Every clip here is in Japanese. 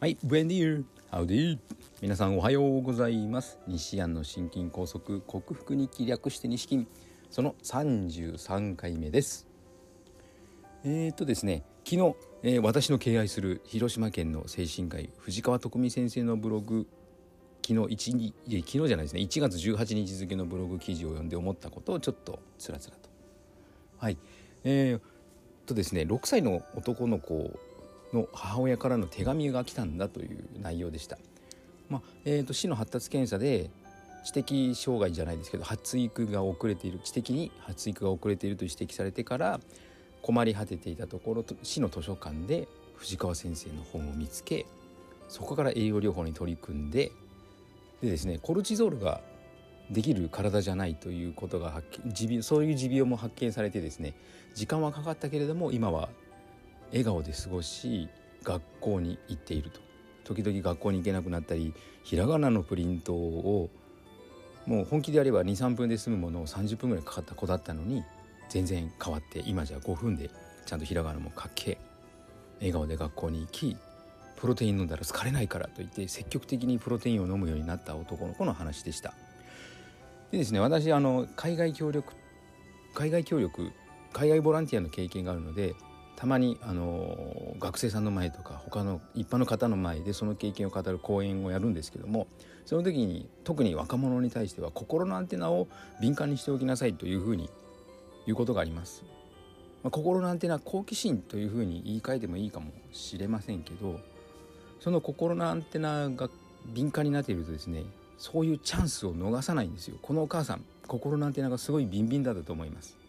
はい、ブエンディーハウディ皆さんおはようございます。西安の心筋梗塞克服に気略して西筋その33回目です。えー、っとですね昨日、えー、私の敬愛する広島県の精神科医藤川徳美先生のブログ昨日1日昨日じゃないですね1月18日付のブログ記事を読んで思ったことをちょっとつらつらと。はい。えー、とですね6歳の男の子の母親からの手紙が来たんだという内容でした。まあえーと、市の発達検査で知的障害じゃないですけど発育が遅れている知的に発育が遅れていると指摘されてから困り果てていたところ市の図書館で藤川先生の本を見つけそこから栄養療法に取り組んででですねコルチゾールができる体じゃないということが発見そういう持病も発見されてですね時間はかかったけれども今は笑顔で過ごし学校に行っていると時々学校に行けなくなったりひらがなのプリントをもう本気でやれば23分で済むものを30分ぐらいかかった子だったのに全然変わって今じゃ5分でちゃんとひらがなも書け笑顔で学校に行きプロテイン飲んだら疲れないからと言って積極的にプロテインを飲むようになった男の子の話でした。でですね私あの海外協力海外協力海外ボランティアの経験があるのでたまにあの学生さんの前とか他の一般の方の前でその経験を語る講演をやるんですけどもその時に特に若者に対しては心のアンテナを敏感にしておきなさいというふうに言うことがあります。まあ、心のアンテナ好奇心というふうに言い換えてもいいかもしれませんけどその心のアンテナが敏感になっているとですねそういうチャンスを逃さないんですよこのお母さん心のアンテナがすごいビンビンだったと思います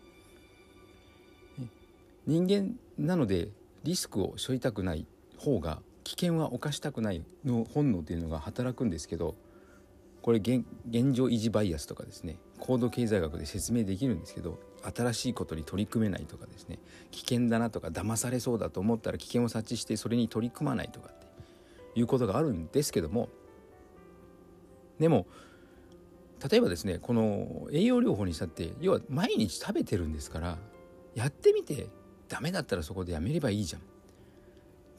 人間なのでリスクを背負いたくない方が危険は犯したくないの本能っていうのが働くんですけどこれ現状維持バイアスとかですね高度経済学で説明できるんですけど新しいことに取り組めないとかですね危険だなとか騙されそうだと思ったら危険を察知してそれに取り組まないとかっていうことがあるんですけどもでも例えばですねこの栄養療法にしたって要は毎日食べてるんですからやってみてダメだったらそこでやめればいいじゃん。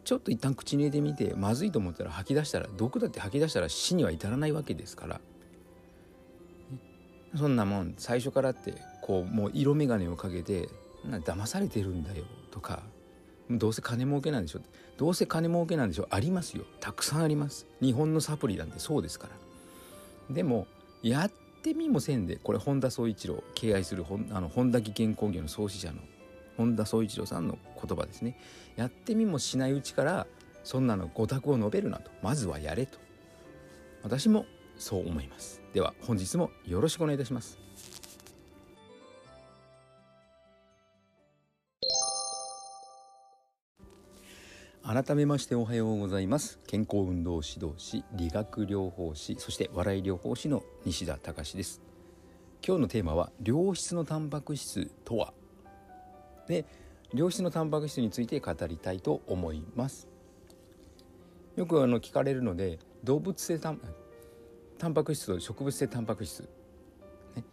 ちょっと一旦口に入れてみてまずいと思ったら吐き出したら毒だって吐き出したら死には至らないわけですから。そんなもん最初からってこうもう色眼鏡をかけてな騙されてるんだよとかどうせ金儲けなんでしょどうせ金儲けなんでしょありますよ。たくさんあります。日本のサプリなんてそうですから。でもやってみもせんでこれ本田宗一郎敬愛するあの本田技研工業の創始者の本田宗一郎さんの言葉ですね。やってみもしないうちからそんなのご託を述べるなと。まずはやれと。私もそう思います。では本日もよろしくお願いいたします。改めましておはようございます。健康運動指導士理学療法士そして笑い療法士の西田隆です。今日のテーマは良質のタンパク質とは？で良質のタンパク質について語りたいと思います。よくあの聞かれるので動物性タンタンパク質と植物性タンパク質、ね、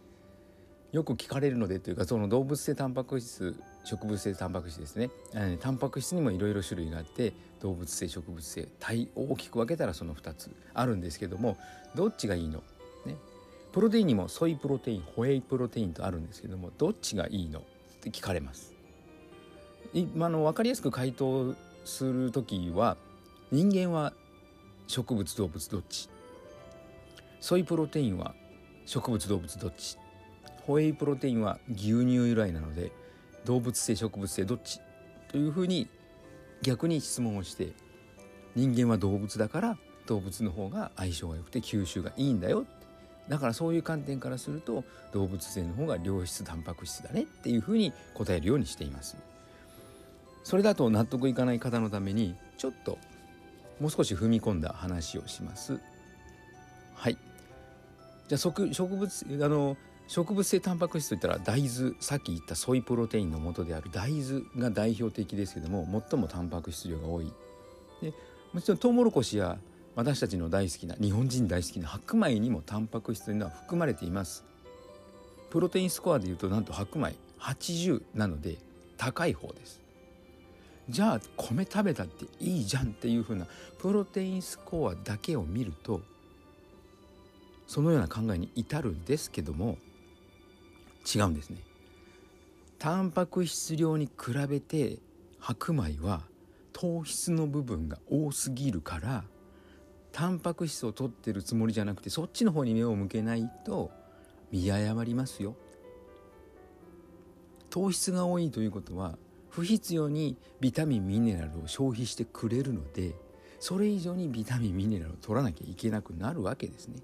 よく聞かれるのでというかその動物性タンパク質植物性タンパク質ですね、えー、タンパク質にもいろいろ種類があって動物性植物性体大きく分けたらその2つあるんですけどもどっちがいいの、ね、プロテインにもソイプロテインホエイプロテインとあるんですけどもどっちがいいの？って聞かれます。今の分かりやすく回答する時は人間は植物動物どっち？ソイプロテインは植物動物どっち？ホエイプロテインは牛乳由来なので動物性植物性どっち？というふうに逆に質問をして人間は動物だから動物の方が相性が良くて吸収がいいんだよだからそういう観点からすると動物性の方が良質タンパク質だねっていうふうに答えるようにしています。それだと納得いかない方のためにちょっともう少し踏み込んだ話をします。はい。じゃあ植物あの植物性タンパク質といったら大豆さっき言ったソイプロテインの元である大豆が代表的ですけども最もタンパク質量が多い。でもちろんトウモロコシや私たちの大好きな日本人大好きな白米にもタンパク質というのは含まれています。プロテインスコアでいうとなんと白米80なので高い方です。じゃあ米食べたっていいじゃんっていう風なプロテインスコアだけを見るとそのような考えに至るんですけども違うんですね。タンパク質量に比べて白米は糖質の部分が多すぎるからタンパク質を取ってるつもりじゃなくてそっちの方に目を向けないと見誤りますよ。糖質が多いということは不必要にビタミンミネラルを消費してくれるのでそれ以上にビタミンミネラルを取らなきゃいけなくなるわけですね。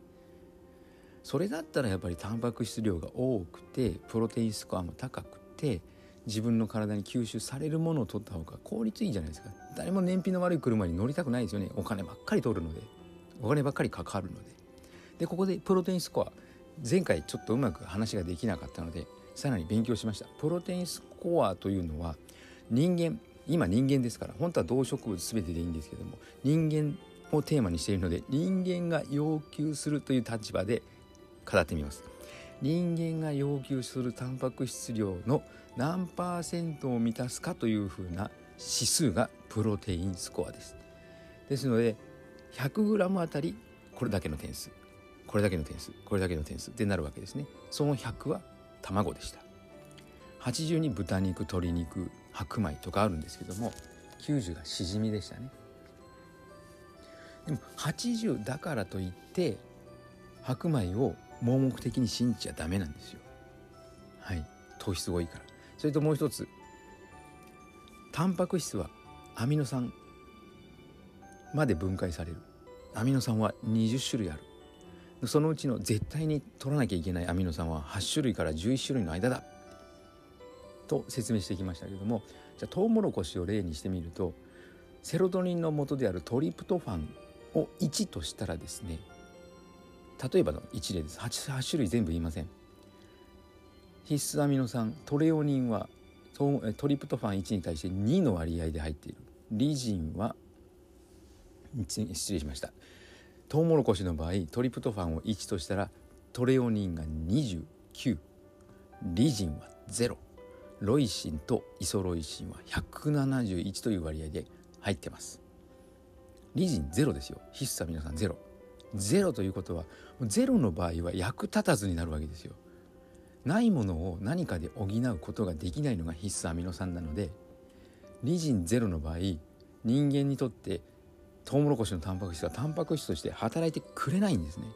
それだったらやっぱりタンパク質量が多くてプロテインスコアも高くて自分の体に吸収されるものを取った方が効率いいじゃないですか。誰も燃費の悪い車に乗りたくないですよね。お金ばっかり取るので。お金ばっかりかかるので。でここでプロテインスコア前回ちょっとうまく話ができなかったのでさらに勉強しました。プロテインスコアというのは人間今人間ですから本当は動植物全てでいいんですけども人間をテーマにしているので人間が要求するという立場で語ってみます。人間が要求するタンパク質量の何パーセントを満たすかというふうな指数がプロテインスコアです。ですので 100g あたりこれだけの点数。これだけの点数。これだけの点数。ってなるわけですね。その100は卵でした。80に豚肉鶏肉白米とかあるんですけども90がしじみでしたね。でも80だからといって白米を盲目的に信じちゃダメなんですよ。はい。糖質多いから。それともう一つタンパク質はアミノ酸まで分解される。アミノ酸は20種類ある。そのうちの絶対に取らなきゃいけないアミノ酸は8種類から11種類の間だ。と説明してきましたけどもじゃあトウモロコシを例にしてみるとセロトニンの元であるトリプトファンを1としたらですね例えばの一例です。8, 8種類全部言いません。必須アミノ酸トレオニンはトリプトファン1に対して2の割合で入っている。リジンは失礼しました。トウモロコシの場合トリプトファンを1としたらトレオニンが29リジンは0ロ。イシンとイソロイシンは171という割合で入ってます。リジンゼロですよ。必須アミノ酸ゼロ。ゼロということはゼロの場合は役立たずになるわけですよ。ないものを何かで補うことができないのが必須アミノ酸なのでリジンゼロの場合人間にとってトウモロコシのタンパク質がタンパク質として働いてくれないんですね。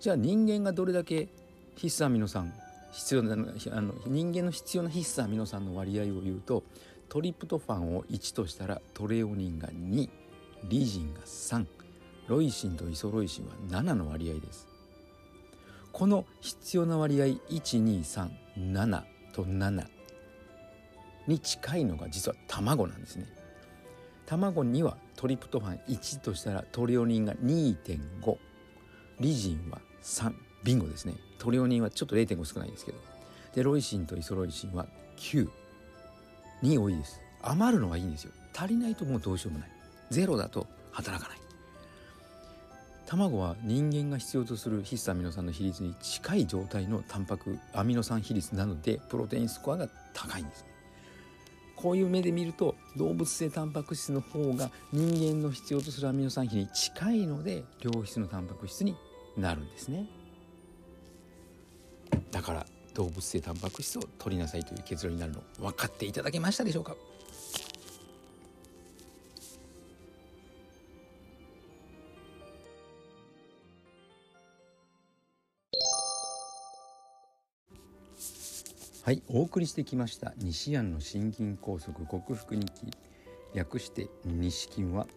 じゃあ人間がどれだけ必須アミノ酸必要なあの人間の必要な必須アミノ酸の割合を言うとトリプトファンを1としたらトレオニンが2リジンが3ロイシンとイソロイシンは7の割合です。この必要な割合1237と7に近いのが実は卵なんですね。卵にはトリプトファン1としたらトリオニンが2.5リジンは3ビンゴですね。トリオニンはちょっと0.5少ないですけど。でロイシンとイソロイシンは9に多いです。余るのはいいんですよ。足りないともうどうしようもない。ゼロだと働かない。卵は人間が必要とする必須アミノ酸の比率に近い状態のタンパクアミノ酸比率なのでプロテインスコアが高いんです。こういう目で見ると動物性タンパク質の方が人間の必要とするアミノ酸比に近いので良質のタンパク質になるんですね。だから動物性タンパク質を取りなさいという結論になるの分かっていただけましたでしょうか？はいお送りしてきました西安の心筋梗塞克服日記。略して西筋は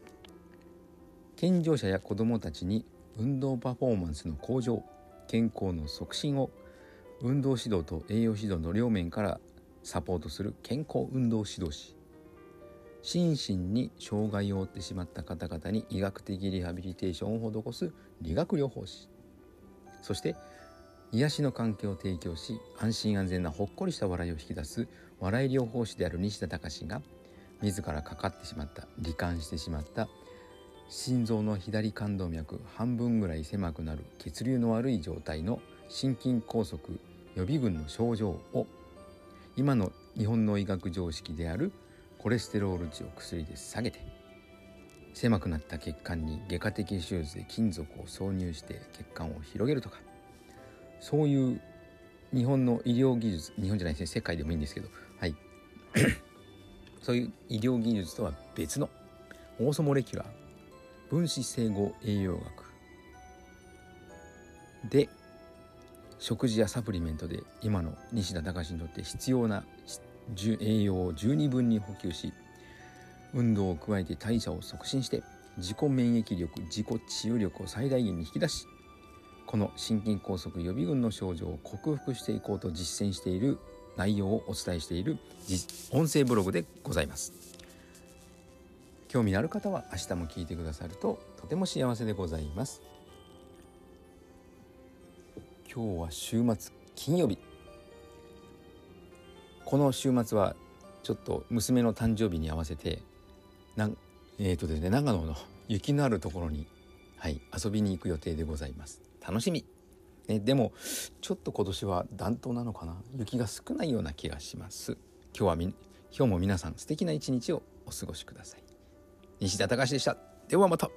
健常者や子どもたちに運動パフォーマンスの向上健康の促進を運動指導と栄養指導の両面からサポートする健康運動指導士。心身に障害を負ってしまった方々に医学的リハビリテーションを施す理学療法士。そして癒しの関係を提供し安心安全なほっこりした笑いを引き出す笑い療法士である西田隆が自らかかってしまった罹患してしまった心臓の左冠動脈半分ぐらい狭くなる血流の悪い状態の心筋梗塞予備軍の症状を今の日本の医学常識であるコレステロール値を薬で下げて狭くなった血管に外科的手術で金属を挿入して血管を広げるとかそういう日本の医療技術日本じゃないですね世界でもいいんですけどはい。そういう医療技術とは別のオーソモレキュラー分子整合栄養学で食事やサプリメントで今の西田隆にとって必要な栄養を十二分に補給し運動を加えて代謝を促進して自己免疫力自己治癒力を最大限に引き出しこの心筋梗塞予備軍の症状を克服していこうと実践している内容をお伝えしている音声ブログでございます。興味のある方は明日も聞いてくださるととても幸せでございます。今日は週末金曜日。この週末はちょっと娘の誕生日に合わせてなんえーとですね長野の雪のあるところにはい遊びに行く予定でございます。楽しみ。ね、でもちょっと今年は暖冬なのかな？雪が少ないような気がします。今日はみ今日も皆さん素敵な一日をお過ごしください。西田隆でした。ではまた。